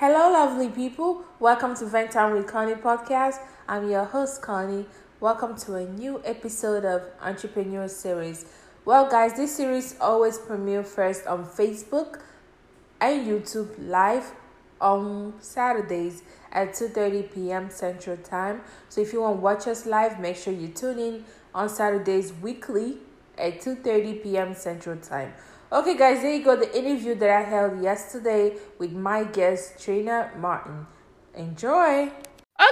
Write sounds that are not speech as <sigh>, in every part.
Hello, lovely people. Welcome to Vent Time with Connie podcast. I'm your host, Connie. Welcome to a new episode of Entrepreneur Series. Well, guys, this series always premiere first on Facebook and YouTube live on Saturdays at 2:30 p.m. Central Time. So if you want to watch us live, make sure you tune in on Saturdays weekly at 2:30 p.m. Central Time. Okay, guys, there you go. The interview that I held yesterday with my guest Trina Martin. Enjoy.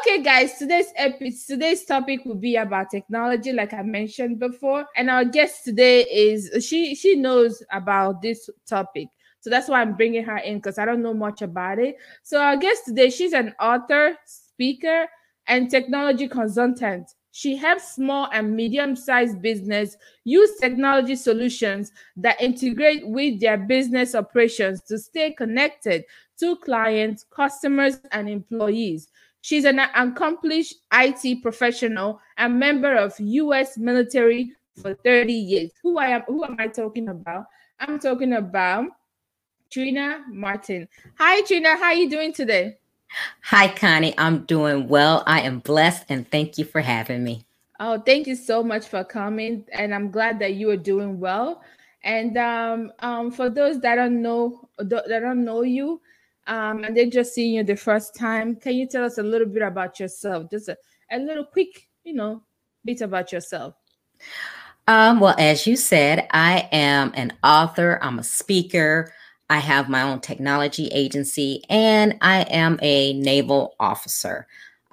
Okay, guys, today's episode, today's topic will be about technology, like I mentioned before. And our guest today is she she knows about this topic. So that's why I'm bringing her in because I don't know much about it. So our guest today, she's an author, speaker, and technology consultant. She helps small and medium-sized business use technology solutions that integrate with their business operations to stay connected to clients, customers, and employees. She's an accomplished IT professional and member of US military for 30 years. Who I am who am I talking about? I'm talking about Trina Martin. Hi Trina, how are you doing today? Hi, Connie. I'm doing well. I am blessed and thank you for having me. Oh, thank you so much for coming. And I'm glad that you are doing well. And um, um, for those that don't know that don't know you, um, and they're just seeing you the first time, can you tell us a little bit about yourself? Just a, a little quick, you know, bit about yourself. Um, well, as you said, I am an author, I'm a speaker, I have my own technology agency, and I am a naval officer.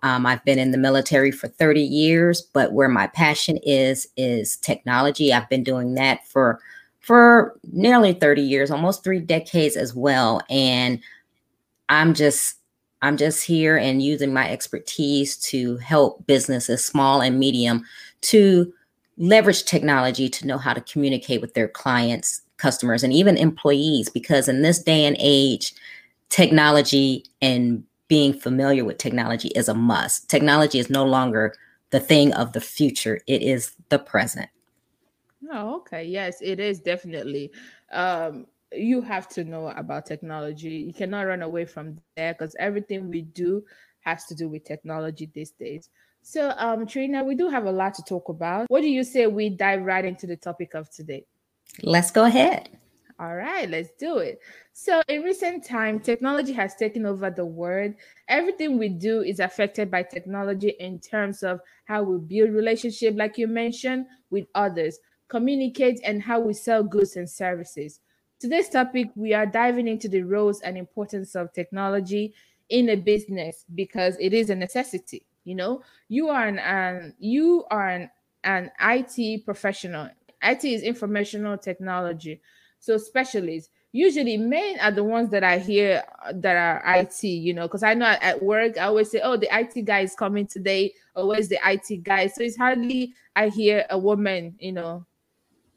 Um, I've been in the military for 30 years, but where my passion is is technology. I've been doing that for for nearly 30 years, almost three decades as well. And I'm just I'm just here and using my expertise to help businesses, small and medium, to leverage technology to know how to communicate with their clients customers and even employees because in this day and age technology and being familiar with technology is a must. Technology is no longer the thing of the future. It is the present. Oh okay. Yes it is definitely. Um you have to know about technology. You cannot run away from there because everything we do has to do with technology these days. So um trina we do have a lot to talk about. What do you say we dive right into the topic of today Let's go ahead. All right, let's do it. So, in recent time, technology has taken over the world. Everything we do is affected by technology in terms of how we build relationship, like you mentioned, with others, communicate, and how we sell goods and services. Today's topic, we are diving into the roles and importance of technology in a business because it is a necessity. You know, you are an, an you are an, an IT professional IT is informational technology. So specialists, usually men are the ones that I hear uh, that are IT, you know, because I know at work I always say, oh, the IT guy is coming today, or where's the IT guy? So it's hardly I hear a woman, you know,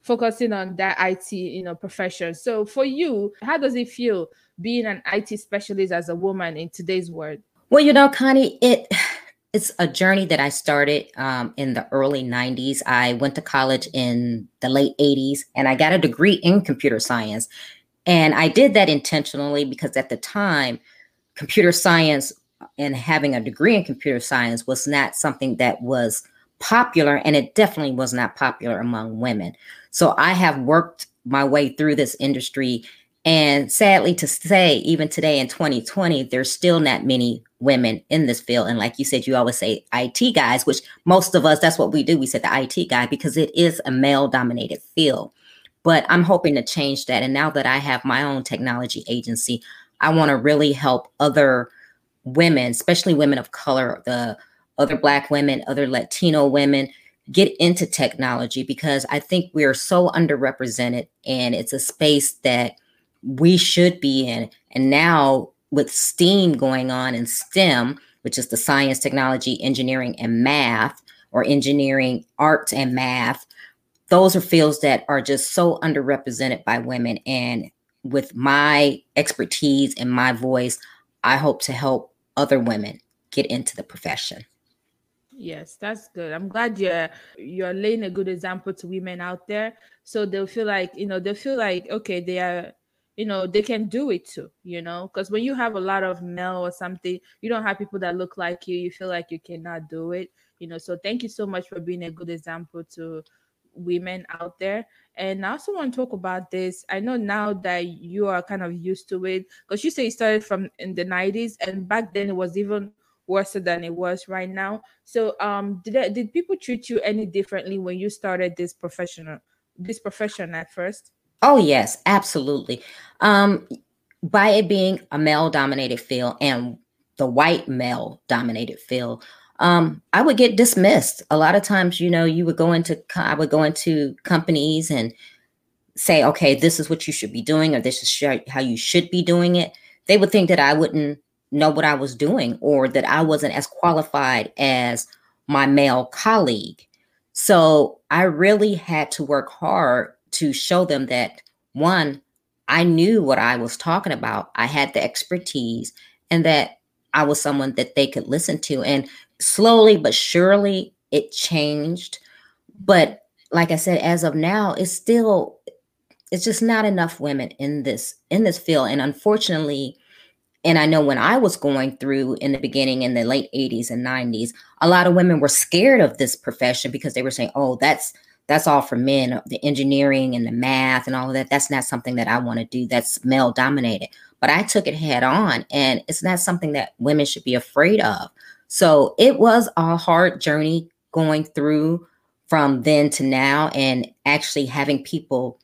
focusing on that IT, you know, profession. So for you, how does it feel being an IT specialist as a woman in today's world? Well, you know, Connie, it it's a journey that I started um, in the early 90s. I went to college in the late 80s and I got a degree in computer science. And I did that intentionally because at the time, computer science and having a degree in computer science was not something that was popular, and it definitely was not popular among women. So I have worked my way through this industry and sadly to say, even today in 2020, there's still not many women in this field. And like you said, you always say IT guys, which most of us, that's what we do. We said the IT guy because it is a male dominated field. But I'm hoping to change that. And now that I have my own technology agency, I want to really help other women, especially women of color, the other Black women, other Latino women, get into technology because I think we are so underrepresented and it's a space that we should be in. And now with STEAM going on in STEM, which is the science, technology, engineering, and math, or engineering, arts, and math, those are fields that are just so underrepresented by women. And with my expertise and my voice, I hope to help other women get into the profession. Yes, that's good. I'm glad you're you're laying a good example to women out there, so they'll feel like you know they'll feel like okay they are you know they can do it too you know? Because when you have a lot of male or something you don't have people that look like you you feel like you cannot do it you know? So thank you so much for being a good example to women out there. And i also want to talk about this. I know now that you are kind of used to it because you say you started from in the 90s and back then it was even worse than it was right now. So um did did people treat you any differently when you started this professional this profession at first Oh, yes, absolutely. Um, by it being a male dominated field and the white male dominated field, um, I would get dismissed. A lot of times, you know, you would go into, I would go into companies and say, okay, this is what you should be doing, or this is how you should be doing it. They would think that I wouldn't know what I was doing or that I wasn't as qualified as my male colleague. So I really had to work hard to show them that one, I knew what I was talking about. I had the expertise and that I was someone that they could listen to. And slowly but surely it changed. But like I said, as of now, it's still it's just not enough women in this in this field. And unfortunately, and I know when I was going through in the beginning in the late 80s and 90s, a lot of women were scared of this profession because they were saying, oh, that's that's all for men uh, the engineering and the math and all of that that's not something that i want to do that's male dominated. But i took it head on and it's not something that women should be afraid of. So it was a hard journey going through from then to now and actually having people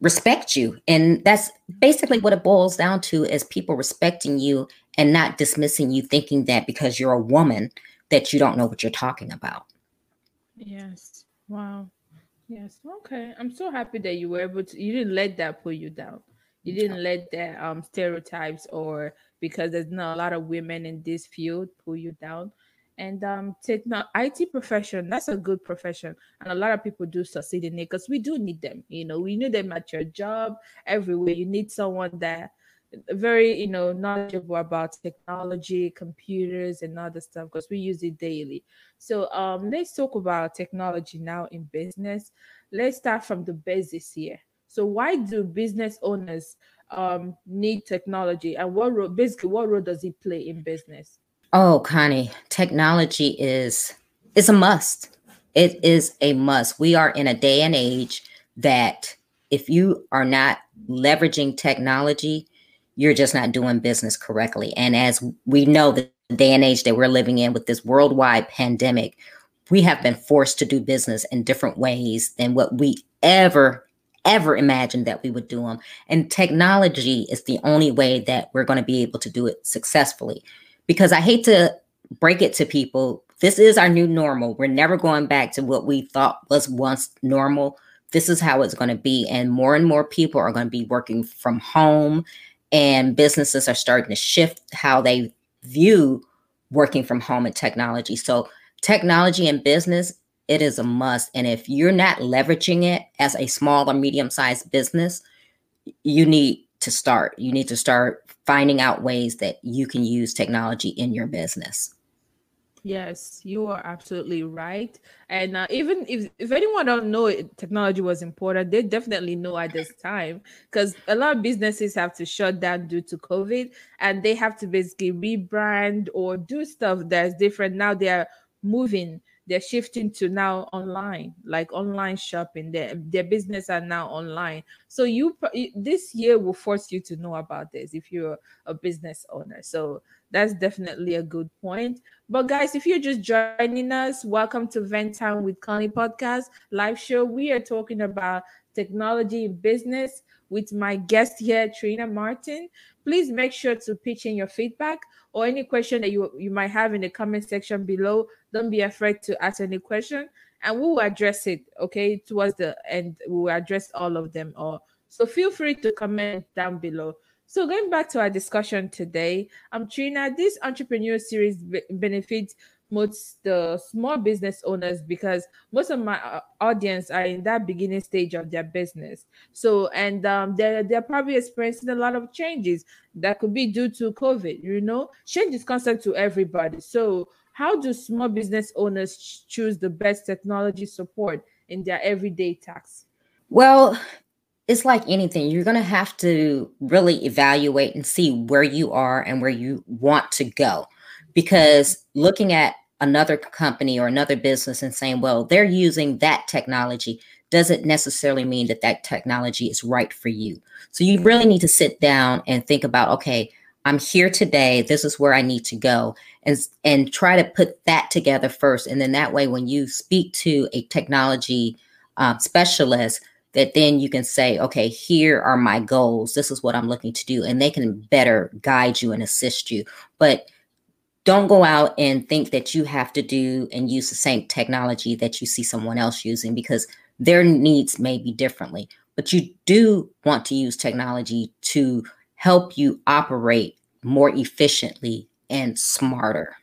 respect you. And that's basically what it boils down to is people respecting you and not dismissing you thinking that because you're a woman that you don't know what you're talking about. Yes. Wow Yes. Okay. I'm so happy that you were able to. You didn't let that pull you down. You didn't let that um stereotypes or because there's not a lot of women in this field pull you down. And um, techno IT profession that's a good profession, and a lot of people do succeed in it because we do need them. You know, we need them at your job everywhere. You need someone that very you know knowledgeable about technology computers and other stuff because we use it daily. So um let's talk about technology now in business. Let's start from the basics here. So why do business owners um need technology and what role basically what role does it play in business? Oh connie technology is is a must. It is a must. We are in a day and age that if you are not leveraging technology you're just not doing business correctly. And as we know, the day and age that we're living in with this worldwide pandemic, we have been forced to do business in different ways than what we ever ever imagined that we would do them. And technology is the only way that we're going to be able to do it successfully. Because I hate to break it to people, this is our new normal. We're never going back to what we thought was once normal. This is how it's going to be. And more and more people are going to be working from home and businesses are starting to shift how they view working from home and technology. So, technology and business, it is a must. And if you're not leveraging it as a small or medium sized business, you need to start. You need to start finding out ways that you can use technology in your business. Yes, you are absolutely right. And uh, even if, if anyone don't know it, technology was important, they definitely know at this time because a lot of businesses have to shut down due to COVID and they have to basically rebrand or do stuff that's different. Now they are moving they're shifting to now online like online shopping. Their their business are now online. So you this year will force you to know about this if you're a business owner. So that's definitely a good point. But guys if you're just joining us welcome to vent time with connie podcast live show. We are talking about technology in business with my guest here trina martin. Please make sure to pitch in your feedback or any question that you, you might have in the comment section below. Don't be afraid to ask any question and we will address it, okay, towards the end. We will address all of them all. So feel free to comment down below. So going back to our discussion today, I'm um, Trina, this entrepreneur series benefits most the small business owners because most of my uh, audience are in that beginning stage of their business so and um, they're they're probably experiencing a lot of changes that could be due to covid you know change is constant to everybody so how do small business owners choose the best technology support in their everyday tasks? Well it's like anything. You're going to have to really evaluate and see where you are and where you want to go. Because looking at another company or another business and saying, well, they're using that technology doesn't necessarily mean that that technology is right for you. So you really need to sit down and think about, okay, I'm here today. This is where I need to go, and and try to put that together first. And then that way, when you speak to a technology um, specialist, that then you can say, okay, here are my goals. This is what I'm looking to do, and they can better guide you and assist you. But don't go out and think that you have to do and use the same technology that you see someone else using because their needs may be differently but you do want to use technology to help you operate more efficiently and smarter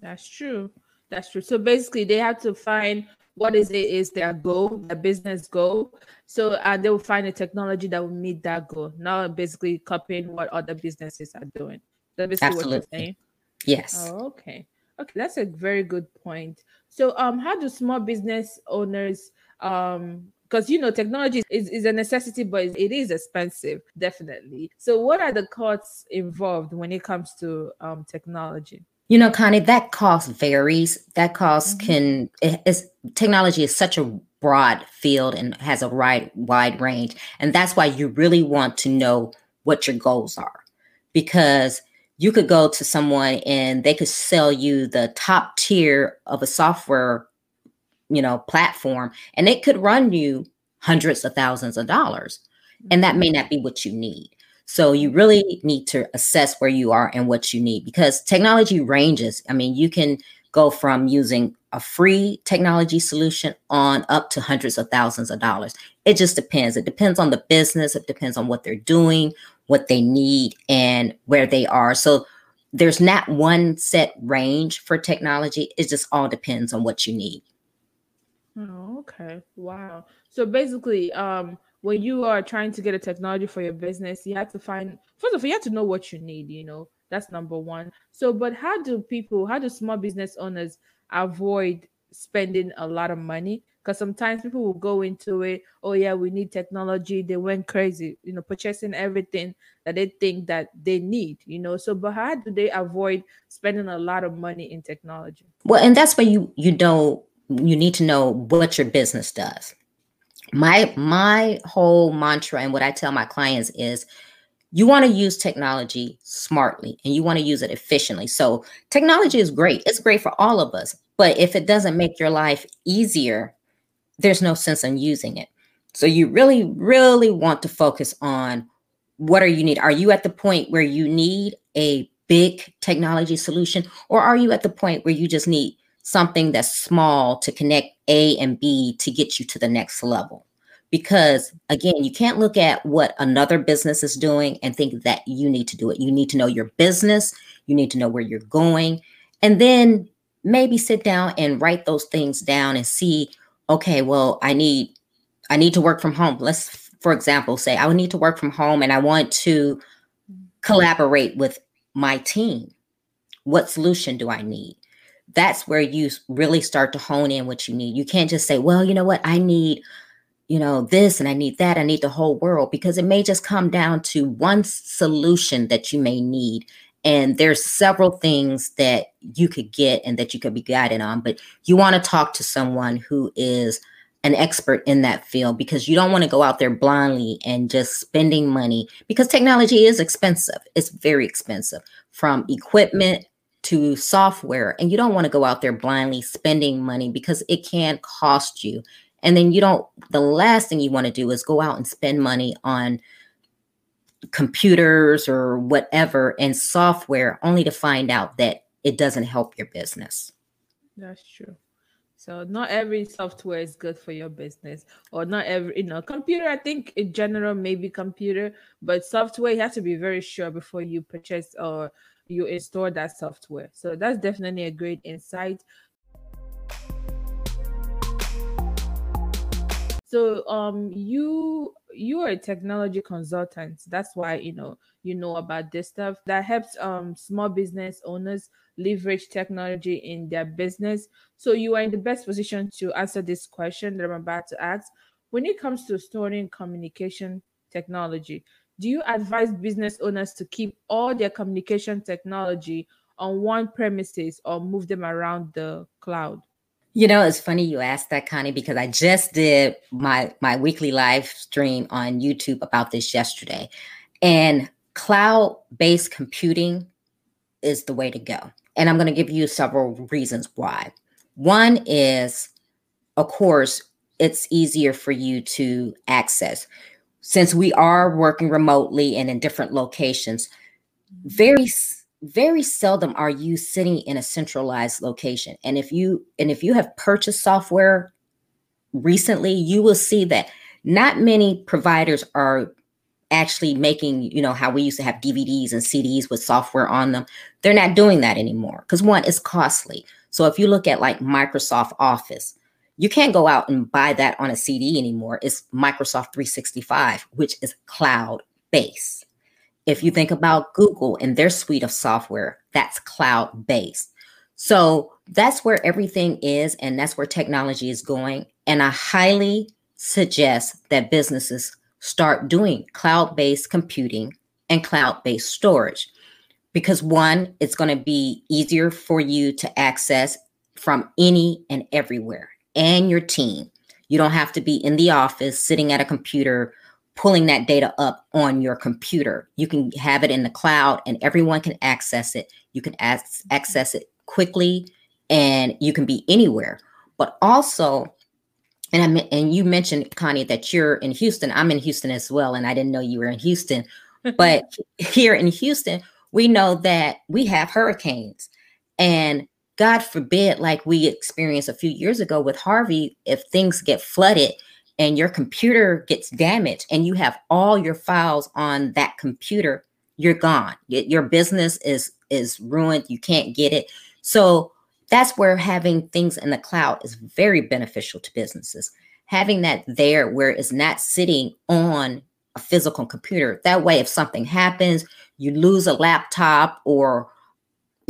that's true that's true so basically they have to find what is it is their goal their business goal so uh, they will find a technology that will meet that goal not basically copying what other businesses are doing that's basically Absolutely. what you're saying Yes. Oh, okay. Okay, that's a very good point. So, um, how do small business owners, um, because you know technology is, is a necessity, but it is expensive, definitely. So, what are the costs involved when it comes to um technology? You know, Connie, that cost varies. That cost mm-hmm. can is technology is such a broad field and has a wide wide range, and that's why you really want to know what your goals are, because you could go to someone and they could sell you the top tier of a software you know platform and it could run you hundreds of thousands of dollars and that may not be what you need so you really need to assess where you are and what you need because technology ranges i mean you can go from using a free technology solution on up to hundreds of thousands of dollars it just depends it depends on the business it depends on what they're doing what they need and where they are. So there's not one set range for technology. It just all depends on what you need. Oh, okay. Wow. So basically, um, when you are trying to get a technology for your business, you have to find first of all, you have to know what you need, you know. That's number one. So, but how do people, how do small business owners avoid spending a lot of money? because sometimes people will go into it oh yeah we need technology they went crazy you know purchasing everything that they think that they need you know so but how do they avoid spending a lot of money in technology well and that's where you you know you need to know what your business does my my whole mantra and what i tell my clients is you want to use technology smartly and you want to use it efficiently. So, technology is great. It's great for all of us. But if it doesn't make your life easier, there's no sense in using it. So you really, really want to focus on what are you need. Are you at the point where you need a big technology solution, or are you at the point where you just need something that's small to connect A and B to get you to the next level? Because again, you can't look at what another business is doing and think that you need to do it. You need to know your business, you need to know where you're going, and then maybe sit down and write those things down and see okay, well, I need I need to work from home. Let's for example say I would need to work from home and I want to collaborate with my team. What solution do I need? That's where you really start to hone in what you need. You can't just say, well, you know what, I need you know this and I need that. I need the whole world because it may just come down to one solution that you may need and there's several things that you could get and that you could be guided on but you want to talk to someone who is an expert in that field because you don't want to go out there blindly and just spending money because technology is expensive it's very expensive from equipment to software and you don't want to go out there blindly spending money because it can cost you and then you don't the last thing you want to do is go out and spend money on computers or whatever and software only to find out that it doesn't help your business. That's true. So not every software is good for your business, or not every you know computer. I think in general maybe computer, but software you have to be very sure before you purchase or you install that software. So that's definitely a great insight. So um you you are a technology consultant. That's why you know you know about this stuff that helps um small business owners leverage technology in their business. So you are in the best position to answer this question that I'm about to ask. When it comes to storing communication technology, do you advise business owners to keep all their communication technology on one premises or move them around the cloud? You know, it's funny you asked that, Connie, because I just did my my weekly live stream on YouTube about this yesterday. And cloud-based computing is the way to go. And I'm going to give you several reasons why. One is, of course, it's easier for you to access. Since we are working remotely and in different locations, very very seldom are you sitting in a centralized location. And if you and if you have purchased software recently, you will see that not many providers are actually making, you know, how we used to have DVDs and CDs with software on them. They're not doing that anymore because one, it's costly. So if you look at like Microsoft Office, you can't go out and buy that on a CD anymore. It's Microsoft 365, which is cloud based. If you think about Google and their suite of software, that's cloud based. So that's where everything is, and that's where technology is going. And I highly suggest that businesses start doing cloud based computing and cloud based storage. Because one, it's going to be easier for you to access from any and everywhere and your team. You don't have to be in the office sitting at a computer pulling that data up on your computer. You can have it in the cloud and everyone can access it. You can access it quickly and you can be anywhere. But also, and I and you mentioned Connie that you're in Houston. I'm in Houston as well, and I didn't know you were in Houston. <laughs> but here in Houston, we know that we have hurricanes, and God forbid, like we experienced a few years ago with Harvey, if things get flooded and your computer gets damaged, and you have all your files on that computer, you're gone. Your business is is ruined. You can't get it. So that's where having things in the cloud is very beneficial to businesses. Having that there where it's not sitting on a physical computer. That way, if something happens, you lose a laptop or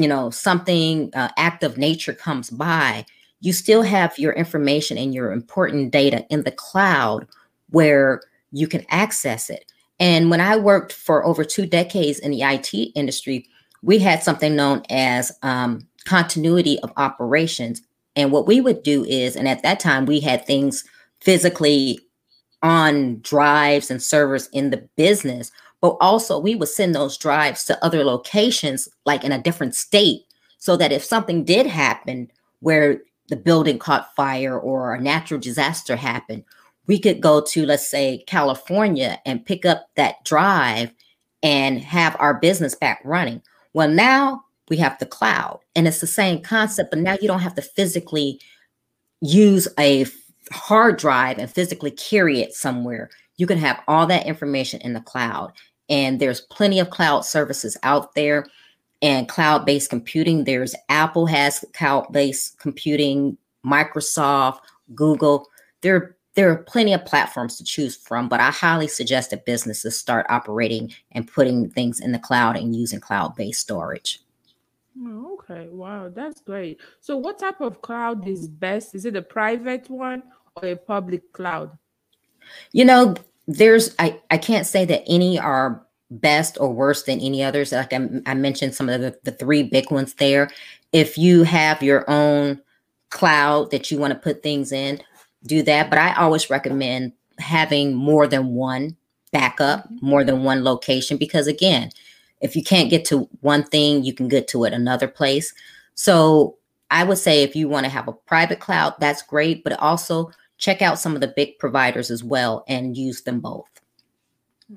you know something uh, act of nature comes by, you still have your information and your important data in the cloud where you can access it. And when I worked for over two decades in the IT industry, we had something known as um, continuity of operations. And what we would do is, and at that time we had things physically on drives and servers in the business, but also we would send those drives to other locations, like in a different state, so that if something did happen where the building caught fire or a natural disaster happened, we could go to, let's say, California and pick up that drive and have our business back running. Well, now we have the cloud and it's the same concept but now you don't have to physically use a hard drive and physically carry it somewhere you can have all that information in the cloud and there's plenty of cloud services out there and cloud-based computing there's apple has cloud-based computing microsoft google there there are plenty of platforms to choose from but i highly suggest that businesses start operating and putting things in the cloud and using cloud-based storage Oh, okay. Wow, that's great. So what type of cloud is best? Is it a private one or a public cloud? You know, there's I I can't say that any are best or worse than any others. Like I, I mentioned some of the, the three big ones there. If you have your own cloud that you want to put things in, do that. But I always recommend having more than one backup, more than one location, because again, if you can't get to one thing, you can get to it another place. So I would say if you want to have a private cloud, that's great, but also check out some of the big providers as well and use them both.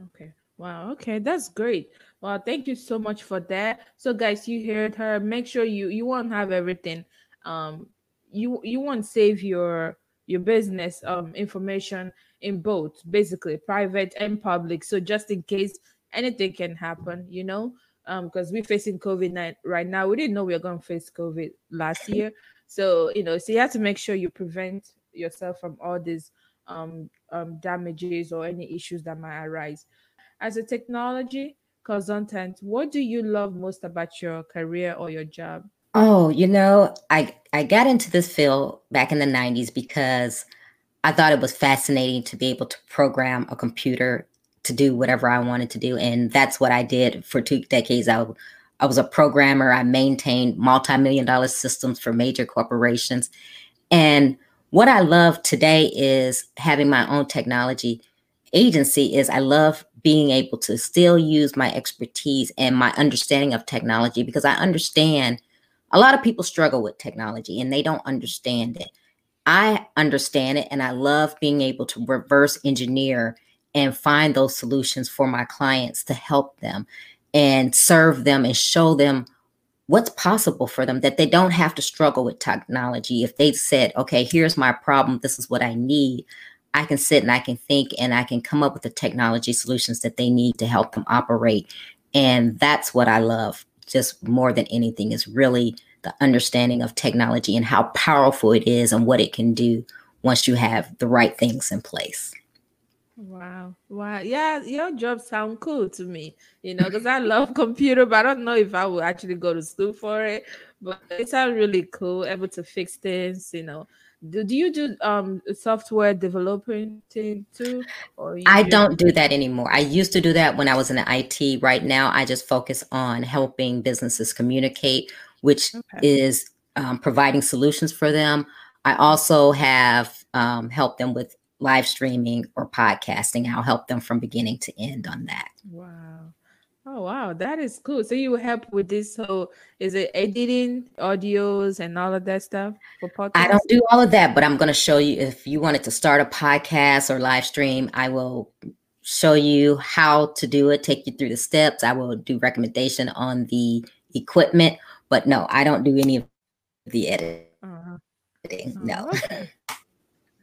Okay. Wow. Okay, that's great. Well, thank you so much for that. So, guys, you heard her. Make sure you you won't have everything. Um, you you won't save your your business um information in both basically private and public so just in case anything can happen you know um because we're facing covid right now we didn't know we were going to face covid last year so you know so you have to make sure you prevent yourself from all these um, um damages or any issues that might arise as a technology consultant what do you love most about your career or your job Oh, you know, I I got into this field back in the 90s because I thought it was fascinating to be able to program a computer to do whatever I wanted to do and that's what I did for two decades. I I was a programmer. I maintained multi-million dollar systems for major corporations. And what I love today is having my own technology agency is I love being able to still use my expertise and my understanding of technology because I understand a lot of people struggle with technology and they don't understand it. I understand it and I love being able to reverse engineer and find those solutions for my clients to help them and serve them and show them what's possible for them that they don't have to struggle with technology. If they said, okay, here's my problem, this is what I need, I can sit and I can think and I can come up with the technology solutions that they need to help them operate. And that's what I love just more than anything is really the understanding of technology and how powerful it is and what it can do once you have the right things in place. Wow. Wow. Yeah, your job sound cool to me, you know, because I love <laughs> computer, but I don't know if I will actually go to school for it. But it sounds really cool, able to fix things, you know. Do, do you do um software developing too? Or I do- don't do that anymore. I used to do that when I was in the IT. Right now, I just focus on helping businesses communicate, which okay. is um, providing solutions for them. I also have um, helped them with live streaming or podcasting. I'll help them from beginning to end on that. Wow. Oh wow, that is cool. So you help with this whole is it editing audios and all of that stuff for podcasts? I don't do all of that, but I'm going to show you if you wanted to start a podcast or live stream, I will show you how to do it, take you through the steps. I will do recommendation on the equipment, but no, I don't do any of the editing. Uh-huh. No. Oh, okay. <laughs>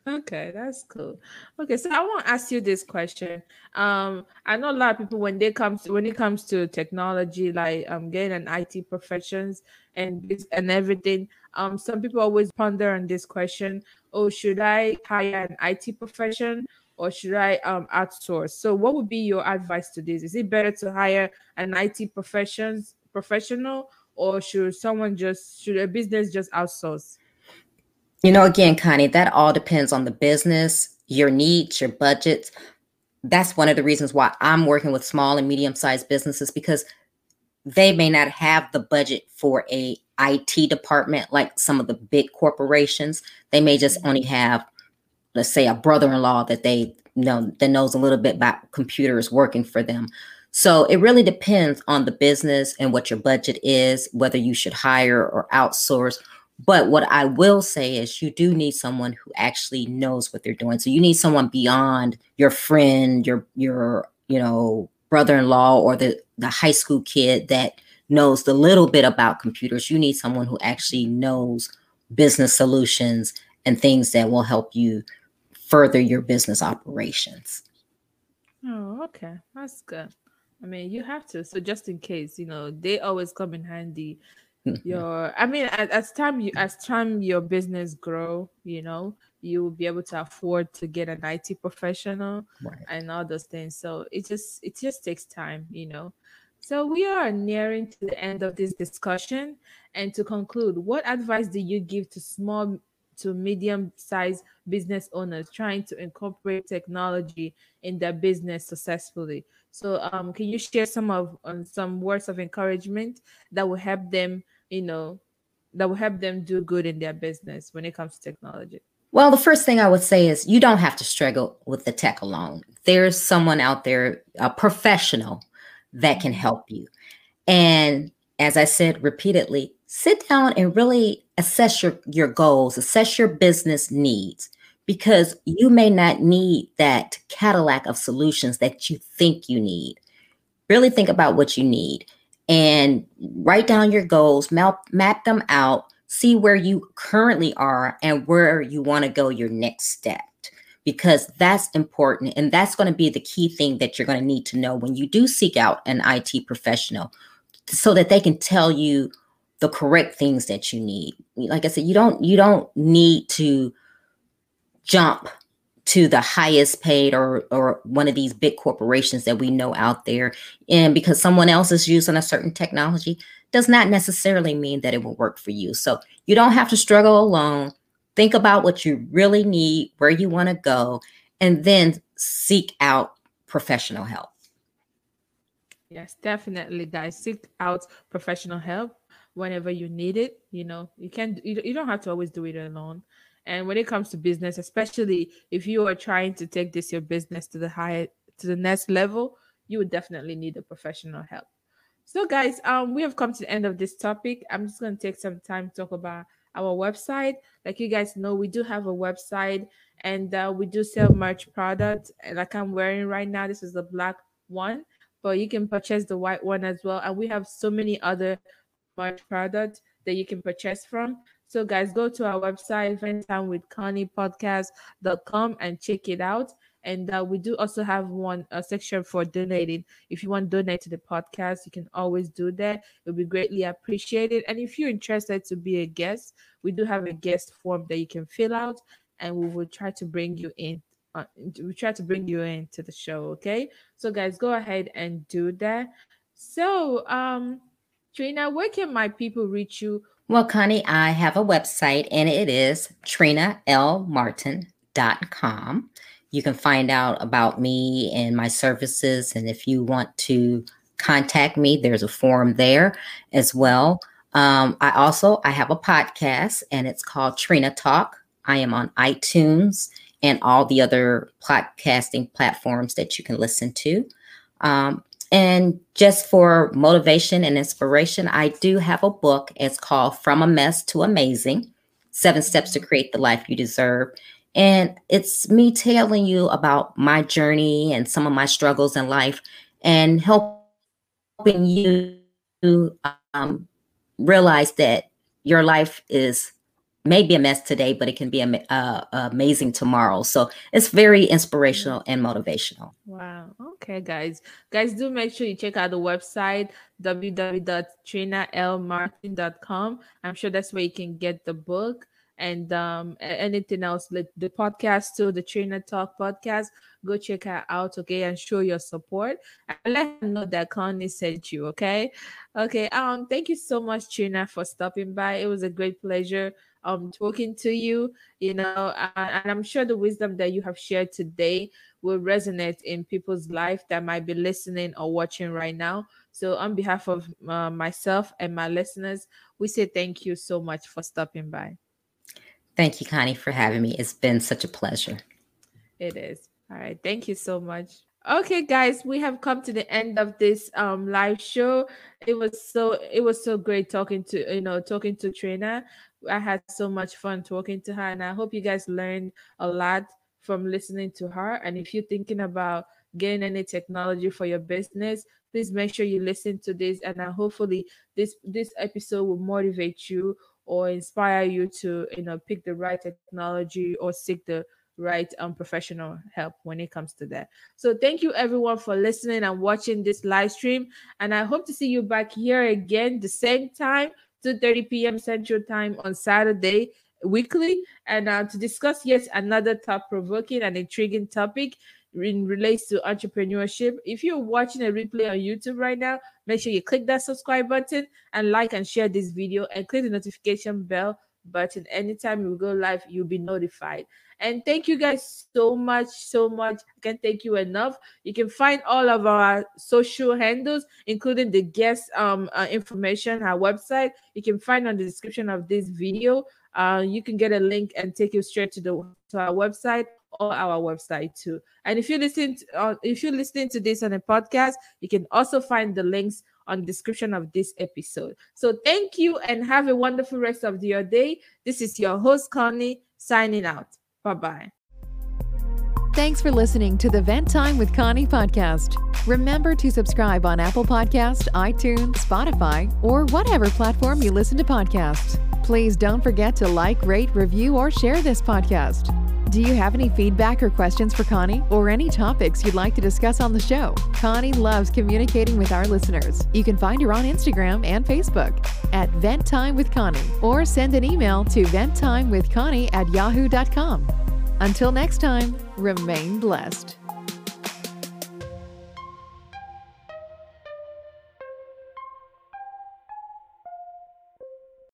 Okay, that's cool. Okay, so I want to ask you this question. Um, I know a lot of people when they come to, when it comes to technology, like um getting an IT professions and and everything. Um, some people always ponder on this question: Oh, should I hire an IT profession or should I um outsource? So, what would be your advice to this? Is it better to hire an IT professions professional, or should someone just should a business just outsource? You know, again, Connie, that all depends on the business, your needs, your budgets. That's one of the reasons why I'm working with small and medium sized businesses because they may not have the budget for a IT department like some of the big corporations. They may just mm-hmm. only have, let's say, a brother-in-law that they know that knows a little bit about computers working for them. So it really depends on the business and what your budget is, whether you should hire or outsource but what I will say is you do need someone who actually knows what they're doing. So you need someone beyond your friend, your your, you know, brother-in-law or the the high school kid that knows the little bit about computers. You need someone who actually knows business solutions and things that will help you further your business operations. Oh, okay. That's good. I mean, you have to. So just in case, you know, they always come in handy your <laughs> i mean as, as time you as time your business grow you know you will be able to afford to get an it professional right. and all those things. So it just it just takes time you know. So we are nearing to the end of this discussion. And to conclude what advice do you give to small to medium sized business owners trying to incorporate technology in their business successfully? So um, can you share some of um, some words of encouragement that will help them you know, that will help them do good in their business when it comes to technology? Well, the first thing I would say is you don't have to struggle with the tech alone. There's someone out there, a professional, that can mm-hmm. help you. And as I said repeatedly, sit down and really assess your, your goals, assess your business needs, because you may not need that Cadillac of solutions that you think you need. Really think about what you need and write down your goals, map, map them out see where you currently are and where you want to go your next step because that's important and that's going to be the key thing that you're going to need to know when you do seek out an IT professional so that they can tell you the correct things that you need. Like I said, you don't you don't need to jump to the highest paid or or one of these big corporations that we know out there. And because someone else is using a certain technology does not necessarily mean that it will work for you. So you don't have to struggle alone. Think about what you really need where you want to go and then seek out professional help. Yes definitely guys. Seek out professional help whenever you need it you know. You can you don't have to always do it alone and when it comes to business, especially if you are trying to take this your business to the higher to the next level, you would definitely need a professional help. So guys, um we have come to the end of this topic. I'm just going to take some time to talk about our website. Like you guys know, we do have a website and uh, we do sell merch products. Like I'm wearing right now, this is the black one, but you can purchase the white one as well. And we have so many other merch products that you can purchase from. So, guys, go to our website, venttimewithconniepodcast.com and check it out. And uh, we do also have one a section for donating. If you want to donate to the podcast, you can always do that. It'll be greatly appreciated. And if you're interested to be a guest, we do have a guest form that you can fill out, and we will try to bring you in. Uh, we try to bring you into the show. Okay, so guys, go ahead and do that. So, um, Trina, where can my people reach you? Well, Connie, I have a website and it is trinalmartin.com. You can find out about me and my services. And if you want to contact me, there's a form there as well. Um, I also I have a podcast and it's called Trina Talk. I am on iTunes and all the other podcasting platforms that you can listen to. Um, and just for motivation and inspiration, I do have a book. It's called From a Mess to Amazing Seven Steps to Create the Life You Deserve. And it's me telling you about my journey and some of my struggles in life and helping you um, realize that your life is maybe a mess today, but it can be uh, amazing tomorrow. So it's very inspirational and motivational. Wow. Okay, guys. Guys, do make sure you check out the website www.trinalmartin.com. I'm sure that's where you can get the book and um anything else like the podcast too the Trina talk podcast go check her out okay and show your support and let her know that connie sent you okay okay um thank you so much Trina for stopping by it was a great pleasure um talking to you you know and i'm sure the wisdom that you have shared today will resonate in people's life that might be listening or watching right now. So on behalf of uh, myself and my listeners we say thank you so much for stopping by. Thank you connie for having me. It's been such a pleasure. It is. All right. Thank you so much. Okay guys we have come to the end of this um live show. It was so it was so great talking to you know talking to Trina I had so much fun talking to her, and I hope you guys learned a lot from listening to her. And if you're thinking about getting any technology for your business, please make sure you listen to this. And uh, hopefully, this this episode will motivate you or inspire you to you know pick the right technology or seek the right um professional help when it comes to that so thank you everyone for listening and watching this live stream and i hope to see you back here again the same time 2.30 p.m. Central Time on Saturday weekly and uh, to discuss yet another thought-provoking and intriguing topic in relates to entrepreneurship. If you're watching a replay on YouTube right now, make sure you click that subscribe button and like and share this video and click the notification bell button. Anytime we go live, you'll be notified. And thank you guys so much, so much. I can't thank you enough. You can find all of our social handles, including the guest um, uh, information, our website. You can find on the description of this video. Uh, you can get a link and take you straight to the to our website or our website too. And if you're listening, to, uh, if you're listening to this on a podcast, you can also find the links on the description of this episode. So thank you and have a wonderful rest of your day. This is your host Connie signing out. Bye bye. Thanks for listening to the Vent Time with Connie podcast. Remember to subscribe on Apple Podcast, iTunes, Spotify, or whatever platform you listen to podcasts. Please don't forget to like, rate, review, or share this podcast. Do you have any feedback or questions for Connie or any topics you'd like to discuss on the show? Connie loves communicating with our listeners. You can find her on Instagram and Facebook at Vent Time with Connie or send an email to venttimewithconnie at yahoo.com. Until next time, remain blessed.